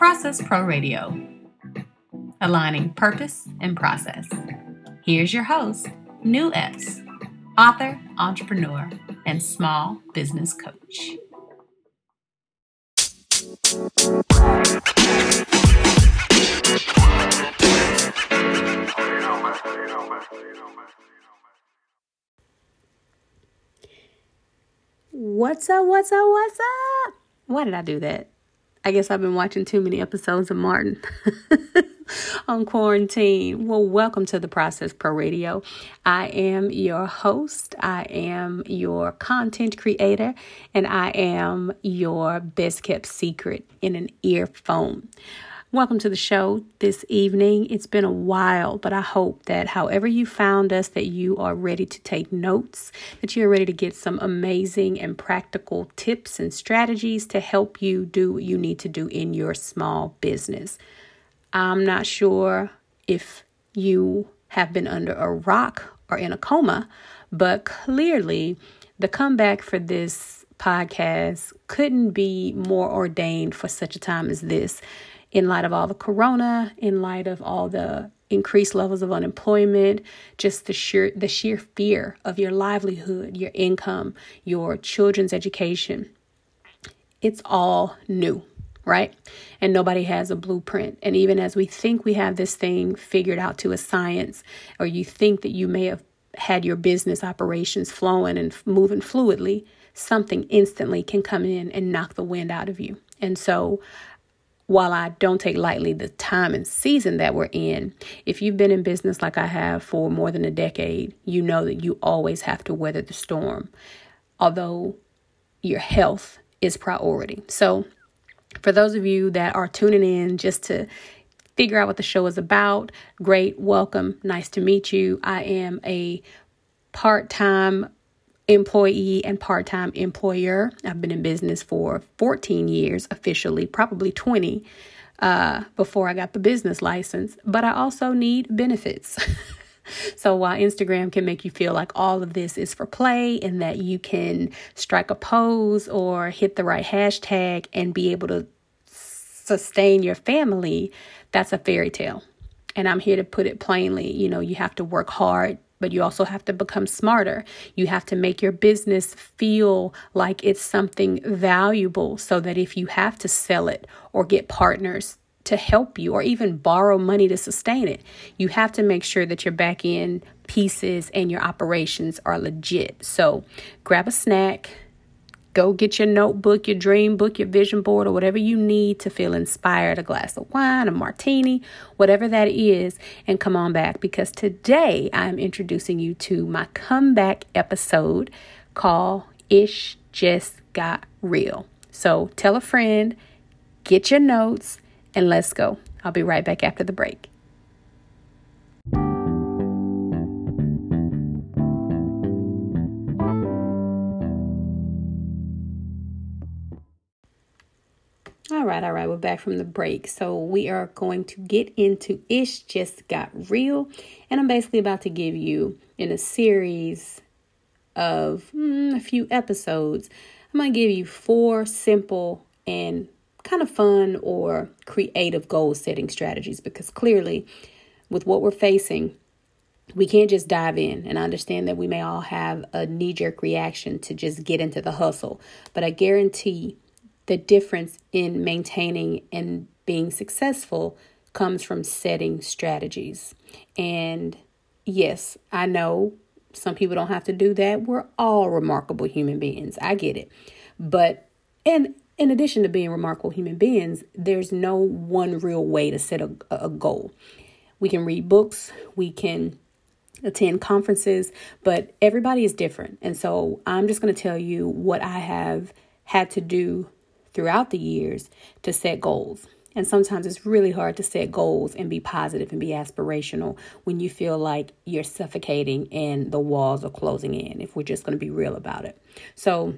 Process Pro Radio, aligning purpose and process. Here's your host, New Epps, author, entrepreneur, and small business coach. What's up? What's up? What's up? Why did I do that? I guess I've been watching too many episodes of Martin on quarantine. Well, welcome to the Process Pro Radio. I am your host, I am your content creator, and I am your best kept secret in an earphone. Welcome to the show this evening. It's been a while, but I hope that however you found us, that you are ready to take notes, that you're ready to get some amazing and practical tips and strategies to help you do what you need to do in your small business. I'm not sure if you have been under a rock or in a coma, but clearly the comeback for this podcast couldn't be more ordained for such a time as this in light of all the corona, in light of all the increased levels of unemployment, just the sheer the sheer fear of your livelihood, your income, your children's education. It's all new, right? And nobody has a blueprint. And even as we think we have this thing figured out to a science, or you think that you may have had your business operations flowing and moving fluidly, something instantly can come in and knock the wind out of you. And so while I don't take lightly the time and season that we're in, if you've been in business like I have for more than a decade, you know that you always have to weather the storm, although your health is priority. So, for those of you that are tuning in just to figure out what the show is about, great, welcome, nice to meet you. I am a part time employee and part time employer. I've been in business for 14 years officially, probably 20 uh, before I got the business license, but I also need benefits. so while Instagram can make you feel like all of this is for play and that you can strike a pose or hit the right hashtag and be able to sustain your family, that's a fairy tale. And I'm here to put it plainly. You know, you have to work hard but you also have to become smarter. You have to make your business feel like it's something valuable so that if you have to sell it or get partners to help you or even borrow money to sustain it, you have to make sure that your back end pieces and your operations are legit. So grab a snack Go get your notebook, your dream book, your vision board, or whatever you need to feel inspired a glass of wine, a martini, whatever that is, and come on back because today I'm introducing you to my comeback episode called Ish Just Got Real. So tell a friend, get your notes, and let's go. I'll be right back after the break. Right, all right, we're back from the break. So, we are going to get into Ish Just Got Real. And I'm basically about to give you, in a series of mm, a few episodes, I'm going to give you four simple and kind of fun or creative goal setting strategies because clearly, with what we're facing, we can't just dive in. And understand that we may all have a knee jerk reaction to just get into the hustle, but I guarantee the difference in maintaining and being successful comes from setting strategies. And yes, I know some people don't have to do that. We're all remarkable human beings. I get it. But and in addition to being remarkable human beings, there's no one real way to set a, a goal. We can read books, we can attend conferences, but everybody is different. And so I'm just going to tell you what I have had to do throughout the years to set goals. And sometimes it's really hard to set goals and be positive and be aspirational when you feel like you're suffocating and the walls are closing in, if we're just going to be real about it. So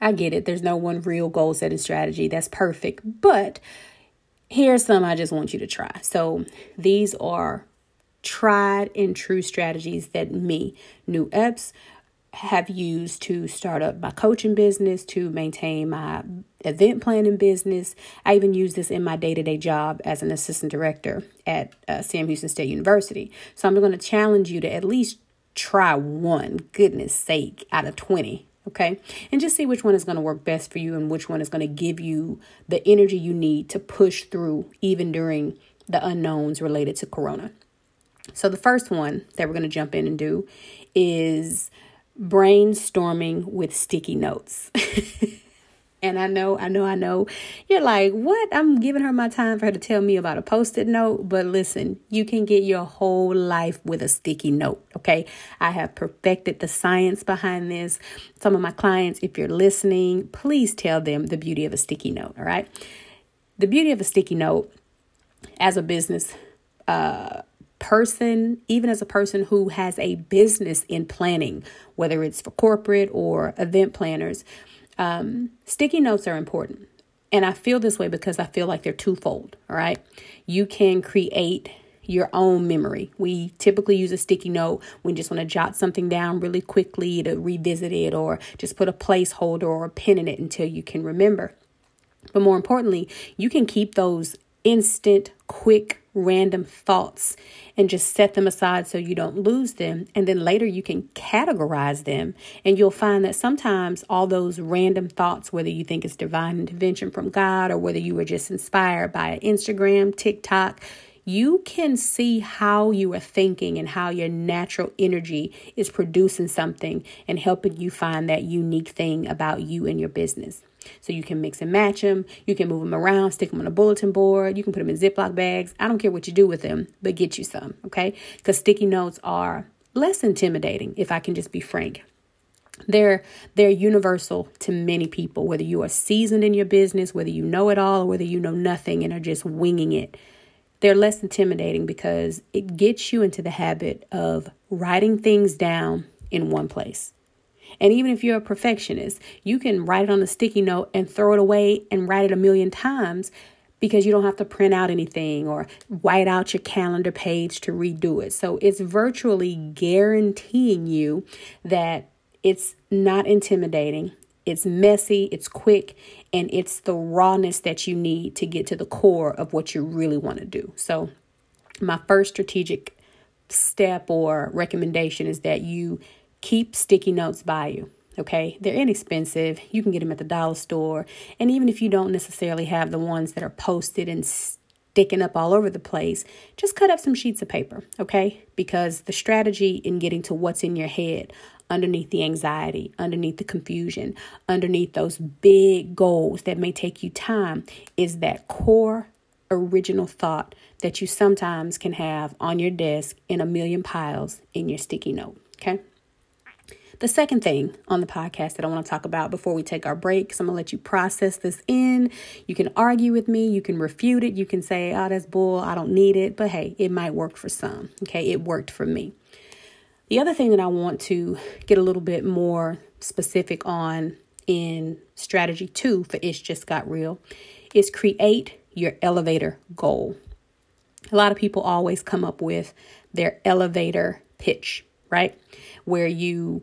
I get it. There's no one real goal setting strategy that's perfect, but here's some I just want you to try. So these are tried and true strategies that me, New Epps, have used to start up my coaching business, to maintain my event planning business. I even use this in my day to day job as an assistant director at uh, Sam Houston State University. So I'm going to challenge you to at least try one, goodness sake, out of 20 okay? And just see which one is going to work best for you and which one is going to give you the energy you need to push through even during the unknowns related to corona. So the first one that we're going to jump in and do is brainstorming with sticky notes. And I know, I know, I know. You're like, what? I'm giving her my time for her to tell me about a post it note. But listen, you can get your whole life with a sticky note. Okay. I have perfected the science behind this. Some of my clients, if you're listening, please tell them the beauty of a sticky note. All right. The beauty of a sticky note as a business, uh, person, even as a person who has a business in planning, whether it's for corporate or event planners, um, sticky notes are important. And I feel this way because I feel like they're twofold. All right. You can create your own memory. We typically use a sticky note. We just want to jot something down really quickly to revisit it or just put a placeholder or a pin in it until you can remember. But more importantly, you can keep those instant, quick random thoughts and just set them aside so you don't lose them. And then later you can categorize them. And you'll find that sometimes all those random thoughts, whether you think it's divine intervention from God or whether you were just inspired by Instagram, TikTok, you can see how you are thinking and how your natural energy is producing something and helping you find that unique thing about you and your business. So you can mix and match them. You can move them around, stick them on a bulletin board. You can put them in Ziploc bags. I don't care what you do with them, but get you some, okay? Because sticky notes are less intimidating, if I can just be frank. They're they're universal to many people, whether you are seasoned in your business, whether you know it all, or whether you know nothing and are just winging it they're less intimidating because it gets you into the habit of writing things down in one place. And even if you're a perfectionist, you can write it on a sticky note and throw it away and write it a million times because you don't have to print out anything or white out your calendar page to redo it. So it's virtually guaranteeing you that it's not intimidating, it's messy, it's quick, and it's the rawness that you need to get to the core of what you really want to do. So, my first strategic step or recommendation is that you keep sticky notes by you. Okay, they're inexpensive. You can get them at the dollar store. And even if you don't necessarily have the ones that are posted and sticking up all over the place, just cut up some sheets of paper. Okay, because the strategy in getting to what's in your head underneath the anxiety, underneath the confusion, underneath those big goals that may take you time is that core original thought that you sometimes can have on your desk in a million piles in your sticky note. Okay. The second thing on the podcast that I want to talk about before we take our break, so I'm going to let you process this in. You can argue with me, you can refute it, you can say, oh, that's bull, I don't need it. But hey, it might work for some. Okay. It worked for me. The other thing that I want to get a little bit more specific on in strategy two for Ish Just Got Real is create your elevator goal. A lot of people always come up with their elevator pitch, right? Where you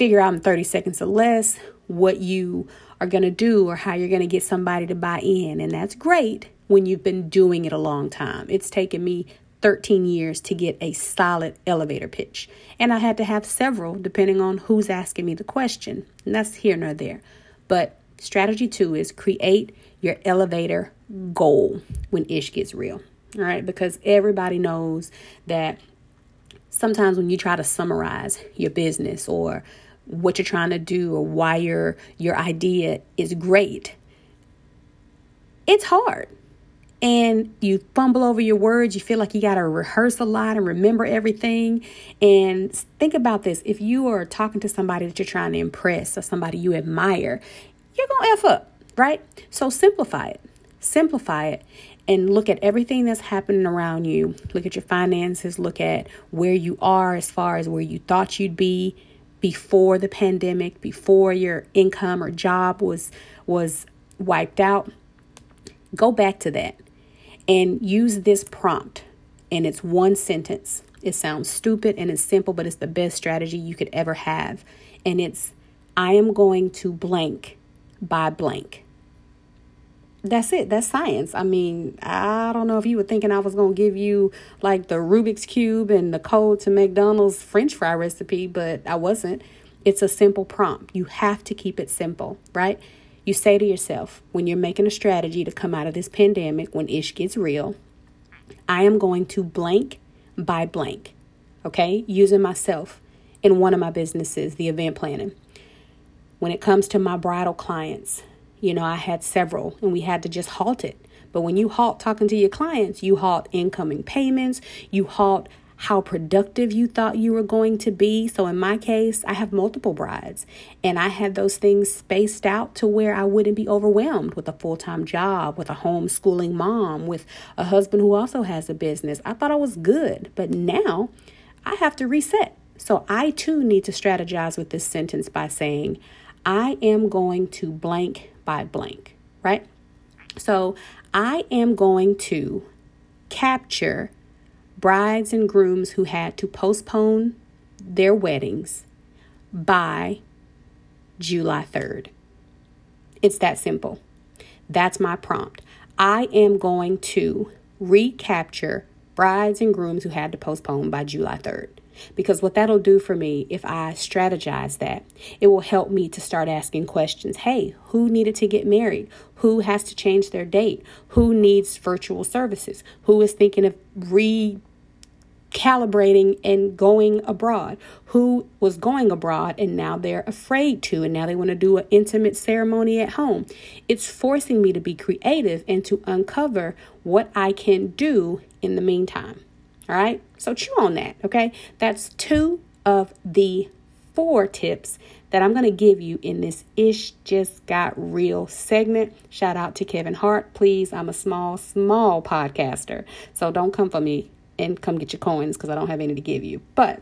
figure out in 30 seconds or less what you are going to do or how you're going to get somebody to buy in. And that's great when you've been doing it a long time. It's taken me 13 years to get a solid elevator pitch. And I had to have several depending on who's asking me the question. And that's here nor there. But strategy two is create your elevator goal when ish gets real. All right, because everybody knows that sometimes when you try to summarize your business or what you're trying to do or why your your idea is great, it's hard and you fumble over your words. You feel like you got to rehearse a lot and remember everything. And think about this if you are talking to somebody that you're trying to impress or somebody you admire, you're going to F up, right? So simplify it. Simplify it and look at everything that's happening around you. Look at your finances, look at where you are as far as where you thought you'd be before the pandemic, before your income or job was was wiped out. Go back to that and use this prompt. And it's one sentence. It sounds stupid and it's simple, but it's the best strategy you could ever have. And it's I am going to blank by blank. That's it. That's science. I mean, I don't know if you were thinking I was going to give you like the Rubik's Cube and the code to McDonald's French fry recipe, but I wasn't. It's a simple prompt. You have to keep it simple, right? You say to yourself when you're making a strategy to come out of this pandemic, when ish gets real, I am going to blank by blank, okay? Using myself in one of my businesses, the event planning. When it comes to my bridal clients, you know, I had several and we had to just halt it. But when you halt talking to your clients, you halt incoming payments, you halt how productive you thought you were going to be. So, in my case, I have multiple brides, and I had those things spaced out to where I wouldn't be overwhelmed with a full time job, with a homeschooling mom, with a husband who also has a business. I thought I was good, but now I have to reset. So, I too need to strategize with this sentence by saying, I am going to blank by blank, right? So, I am going to capture brides and grooms who had to postpone their weddings by July 3rd. It's that simple. That's my prompt. I am going to recapture brides and grooms who had to postpone by July 3rd. Because what that'll do for me, if I strategize that, it will help me to start asking questions. Hey, who needed to get married? Who has to change their date? Who needs virtual services? Who is thinking of re calibrating and going abroad who was going abroad and now they're afraid to and now they want to do an intimate ceremony at home it's forcing me to be creative and to uncover what i can do in the meantime all right so chew on that okay that's two of the four tips that I'm going to give you in this Ish Just Got Real segment. Shout out to Kevin Hart. Please, I'm a small, small podcaster. So don't come for me and come get your coins because I don't have any to give you. But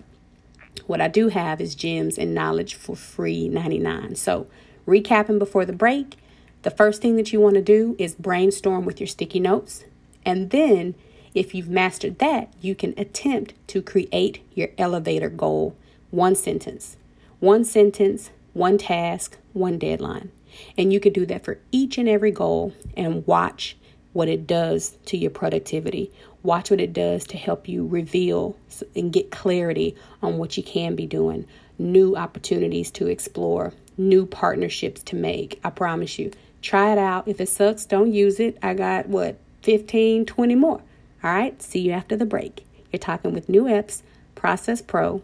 what I do have is gems and knowledge for free 99. So, recapping before the break, the first thing that you want to do is brainstorm with your sticky notes. And then, if you've mastered that, you can attempt to create your elevator goal one sentence. One sentence, one task, one deadline. And you can do that for each and every goal and watch what it does to your productivity. Watch what it does to help you reveal and get clarity on what you can be doing, new opportunities to explore, new partnerships to make. I promise you. Try it out. If it sucks, don't use it. I got what, 15, 20 more. All right, see you after the break. You're talking with New Epps, Process Pro,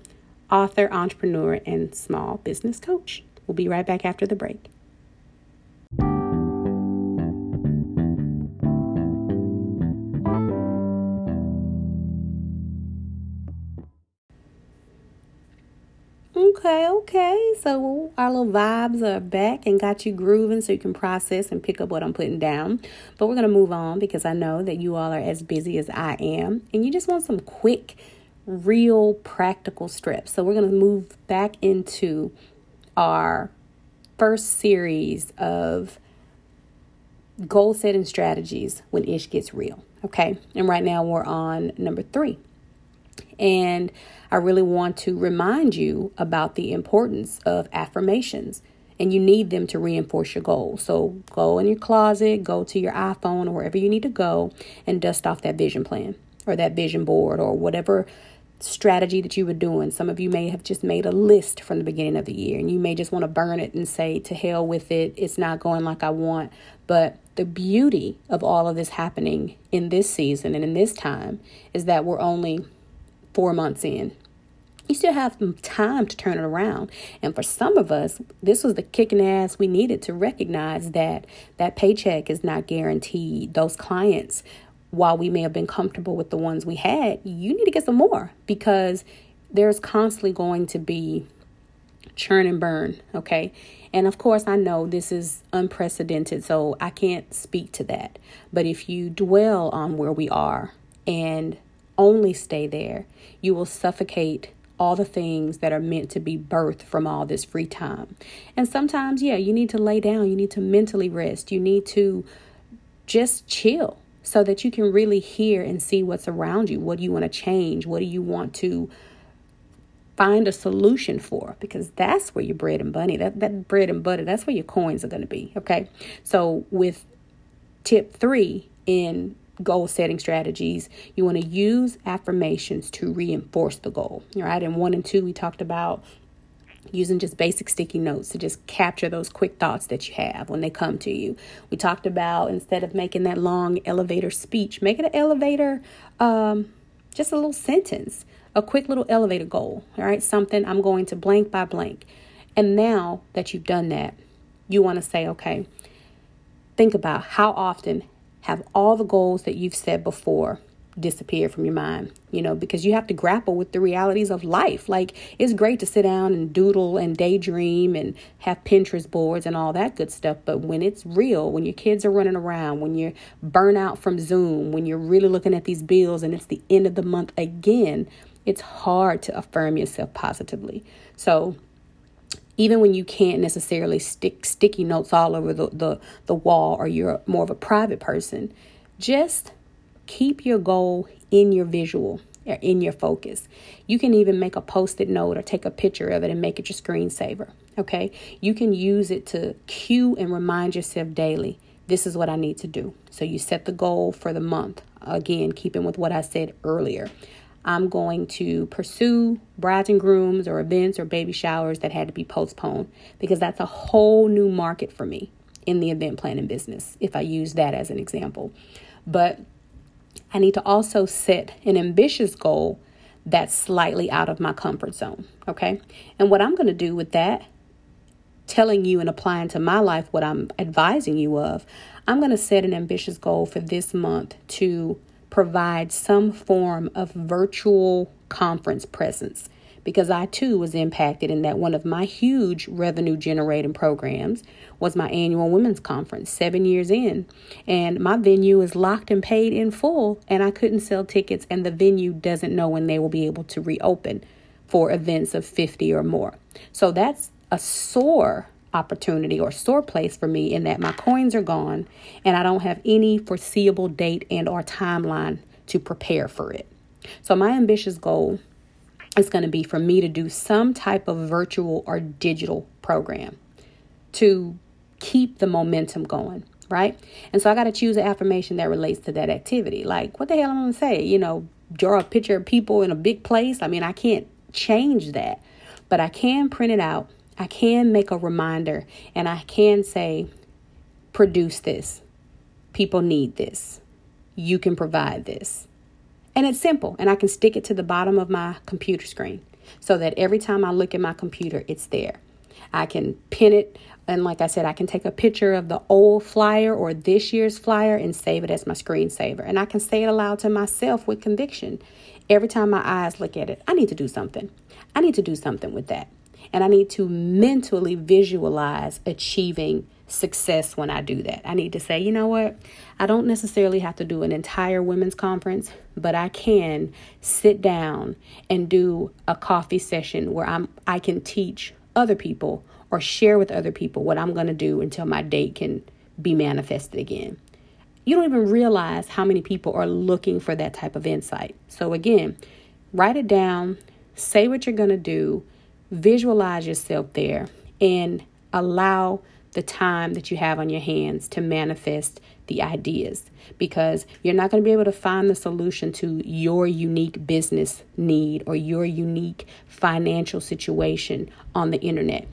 author, entrepreneur, and small business coach. We'll be right back after the break. Okay, okay. So our little vibes are back and got you grooving so you can process and pick up what I'm putting down. But we're going to move on because I know that you all are as busy as I am and you just want some quick, real, practical strips. So we're going to move back into our first series of goal setting strategies when ish gets real. Okay. And right now we're on number three. And I really want to remind you about the importance of affirmations. And you need them to reinforce your goals. So go in your closet, go to your iPhone or wherever you need to go and dust off that vision plan or that vision board or whatever strategy that you were doing. Some of you may have just made a list from the beginning of the year and you may just want to burn it and say, to hell with it. It's not going like I want. But the beauty of all of this happening in this season and in this time is that we're only four months in. You still have some time to turn it around. And for some of us, this was the kicking ass we needed to recognize that that paycheck is not guaranteed. Those clients, while we may have been comfortable with the ones we had, you need to get some more because there's constantly going to be churn and burn, okay? And of course, I know this is unprecedented, so I can't speak to that. But if you dwell on where we are and only stay there, you will suffocate all the things that are meant to be birthed from all this free time. And sometimes, yeah, you need to lay down, you need to mentally rest, you need to just chill so that you can really hear and see what's around you. What do you want to change? What do you want to find a solution for? Because that's where your bread and butter, that, that bread and butter, that's where your coins are going to be. Okay. So with tip three in goal setting strategies, you want to use affirmations to reinforce the goal. All right. In one and two, we talked about using just basic sticky notes to just capture those quick thoughts that you have when they come to you. We talked about instead of making that long elevator speech, make it an elevator, um, just a little sentence, a quick little elevator goal. All right. Something I'm going to blank by blank. And now that you've done that, you want to say, okay, think about how often have all the goals that you've set before disappear from your mind, you know, because you have to grapple with the realities of life. Like, it's great to sit down and doodle and daydream and have Pinterest boards and all that good stuff. But when it's real, when your kids are running around, when you're burnt out from Zoom, when you're really looking at these bills and it's the end of the month again, it's hard to affirm yourself positively. So, even when you can't necessarily stick sticky notes all over the, the, the wall or you're more of a private person, just keep your goal in your visual or in your focus. You can even make a post it note or take a picture of it and make it your screensaver. Okay. You can use it to cue and remind yourself daily this is what I need to do. So you set the goal for the month. Again, keeping with what I said earlier. I'm going to pursue brides and grooms or events or baby showers that had to be postponed because that's a whole new market for me in the event planning business, if I use that as an example. But I need to also set an ambitious goal that's slightly out of my comfort zone. Okay. And what I'm going to do with that, telling you and applying to my life what I'm advising you of, I'm going to set an ambitious goal for this month to provide some form of virtual conference presence because I too was impacted in that one of my huge revenue generating programs was my annual women's conference, seven years in. And my venue is locked and paid in full, and I couldn't sell tickets, and the venue doesn't know when they will be able to reopen for events of 50 or more. So that's a sore opportunity or sore place for me in that my coins are gone and I don't have any foreseeable date and or timeline to prepare for it. So my ambitious goal is going to be for me to do some type of virtual or digital program to keep the momentum going, right? And so I got to choose an affirmation that relates to that activity. Like, what the hell am I going to say? You know, draw a picture of people in a big place. I mean, I can't change that, but I can print it out I can make a reminder and I can say, produce this. People need this. You can provide this. And it's simple, and I can stick it to the bottom of my computer screen so that every time I look at my computer, it's there. I can pin it, and like I said, I can take a picture of the old flyer or this year's flyer and save it as my screensaver. And I can say it aloud to myself with conviction. Every time my eyes look at it, I need to do something. I need to do something with that. And I need to mentally visualize achieving success when I do that. I need to say, you know what? I don't necessarily have to do an entire women's conference, but I can sit down and do a coffee session where I'm I can teach other people or share with other people what I'm going to do until my date can be manifested again. You don't even realize how many people are looking for that type of insight. So again, write it down, say what you're going to do, visualize yourself there and allow the time that you have on your hands to manifest the ideas because you're not going to be able to find the solution to your unique business need or your unique financial situation on the internet.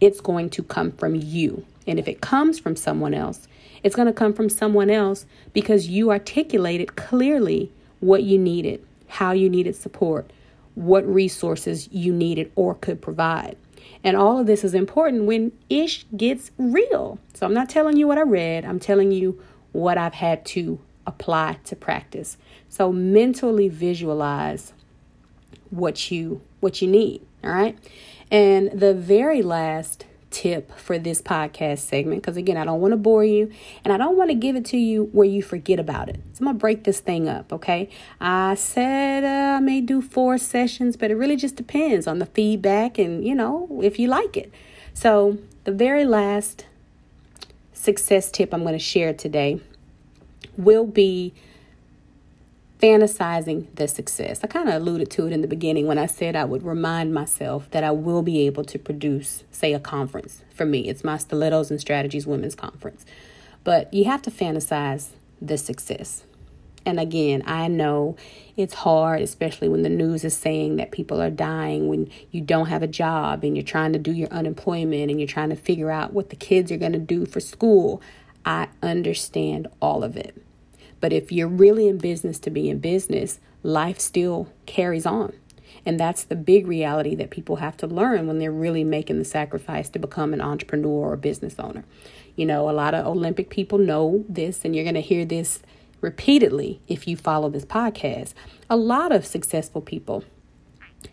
It's going to come from you. And if it comes from someone else, it's going to come from someone else because you articulated clearly what you needed, how you needed support, what resources you needed or could provide. And all of this is important when ish gets real. So I'm not telling you what I read, I'm telling you what I've had to apply to practice. So mentally visualize what you what you need, all right? And the very last tip for this podcast segment because again, I don't want to bore you and I don't want to give it to you where you forget about it. So I'm going to break this thing up, okay? I said uh, I may do four sessions, but it really just depends on the feedback and, you know, if you like it. So, the very last success tip I'm going to share today will be fantasizing the success. I kind of alluded to it in the beginning when I said I would remind myself that I will be able to produce, say, a conference for me. It's my Stilettos and Strategies Women's Conference. But you have to fantasize the success. And again, I know it's hard, especially when the news is saying that people are dying, when you don't have a job and you're trying to do your unemployment and you're trying to figure out what the kids are going to do for school. I understand all of it. But if you're really in business to be in business, life still carries on. And that's the big reality that people have to learn when they're really making the sacrifice to become an entrepreneur or business owner. You know, a lot of Olympic people know this, and you're going to hear this repeatedly if you follow this podcast. A lot of successful people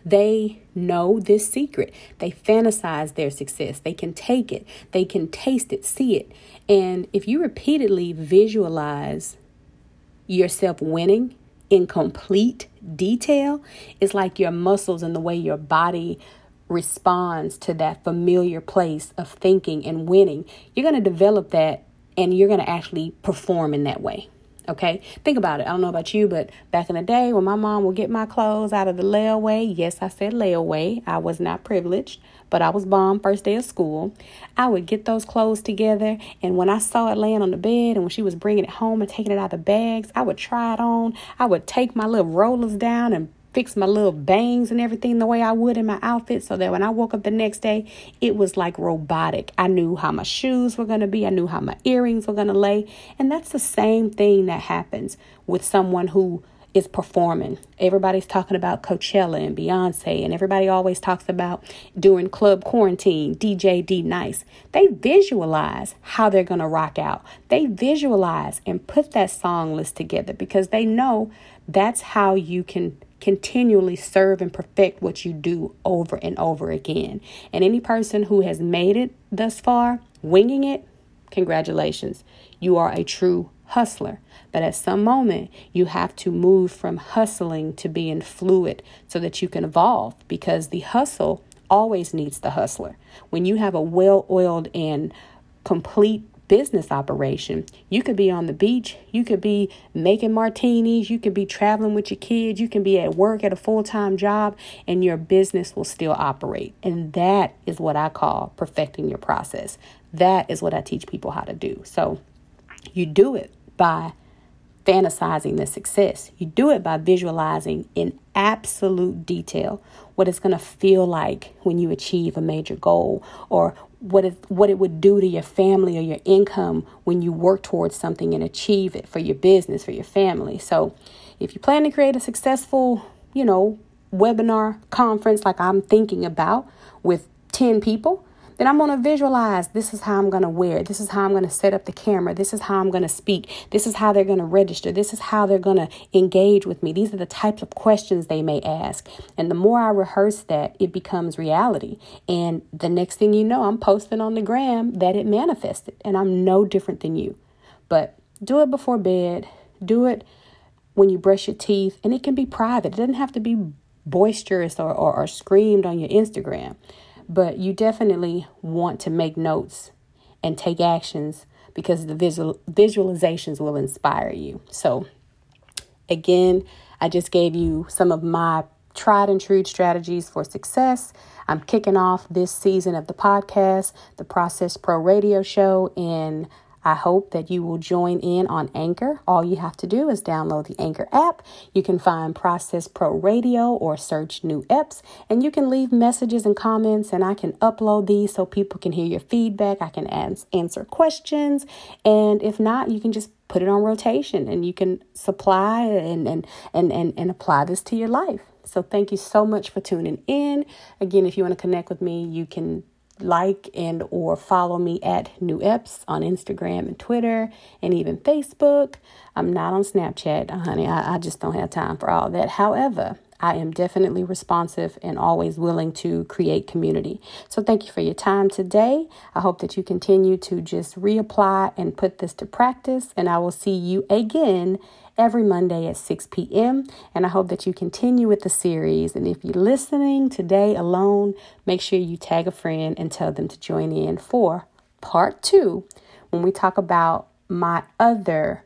they know this secret. They fantasize their success. They can take it, they can taste it, see it. And if you repeatedly visualize yourself winning in complete detail, it's like your muscles and the way your body responds to that familiar place of thinking and winning. You're going to develop that and you're going to actually perform in that way. Okay, think about it. I don't know about you, but back in the day when my mom would get my clothes out of the layaway, yes, I said layaway. I was not privileged, but I was bomb first day of school. I would get those clothes together, and when I saw it laying on the bed, and when she was bringing it home and taking it out of the bags, I would try it on. I would take my little rollers down and fix my little bangs and everything the way I would in my outfit so that when I woke up the next day, it was like robotic. I knew how my shoes were going to be, I knew how my earrings were going to lay. And that's the same thing that happens with someone who is performing. Everybody's talking about Coachella and Beyonce, and everybody always talks about during club quarantine, DJ D Nice. They visualize how they're going to rock out. They visualize and put that song list together because they know that's how you can continually serve and perfect what you do over and over again. And any person who has made it thus far, winging it, congratulations. You are a true hustler. But at some moment, you have to move from hustling to being fluid so that you can evolve because the hustle always needs the hustler. When you have a well oiled and complete business operation. You could be on the beach, you could be making martinis, you could be traveling with your kids, you can be at work at a full time job, and your business will still operate. And that is what I call perfecting your process. That is what I teach people how to do. So you do it by fantasizing the success. You do it by visualizing in absolute detail what it's going to feel like when you achieve a major goal or what it, what it would do to your family or your income when you work towards something and achieve it for your business, for your family. So, if you plan to create a successful, you know, webinar conference like I'm thinking about with 10 people, then I'm going to visualize this is how I'm going to wear. This is how I'm going to set up the camera. This is how I'm going to speak. This is how they're going to register. This is how they're going to engage with me. These are the types of questions they may ask. And the more I rehearse that, it becomes reality. And the next thing you know, I'm posting on the gram that it manifested. And I'm no different than you. But do it before bed. Do it when you brush your teeth. And it can be private, it doesn't have to be boisterous or, or, or screamed on your Instagram but you definitely want to make notes and take actions because the visual visualizations will inspire you. So again, I just gave you some of my tried and true strategies for success. I'm kicking off this season of the podcast, the Process Pro Radio Show in I hope that you will join in on Anchor. All you have to do is download the Anchor app. You can find Process Pro Radio or search New Epps, and you can leave messages and comments, and I can upload these so people can hear your feedback. I can answer questions, and if not, you can just put it on rotation and you can supply and, and, and, and, and apply this to your life. So thank you so much for tuning in. Again, if you want to connect with me, you can like and or follow me at New Epps on Instagram and Twitter and even Facebook. I'm not on Snapchat, honey. I, I just don't have time for all that. However, I am definitely responsive and always willing to create community. So, thank you for your time today. I hope that you continue to just reapply and put this to practice. And I will see you again every Monday at 6 p.m. And I hope that you continue with the series. And if you're listening today alone, make sure you tag a friend and tell them to join in for part two when we talk about my other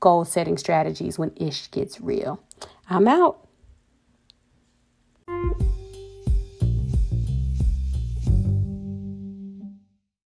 goal setting strategies when ish gets real. I'm out.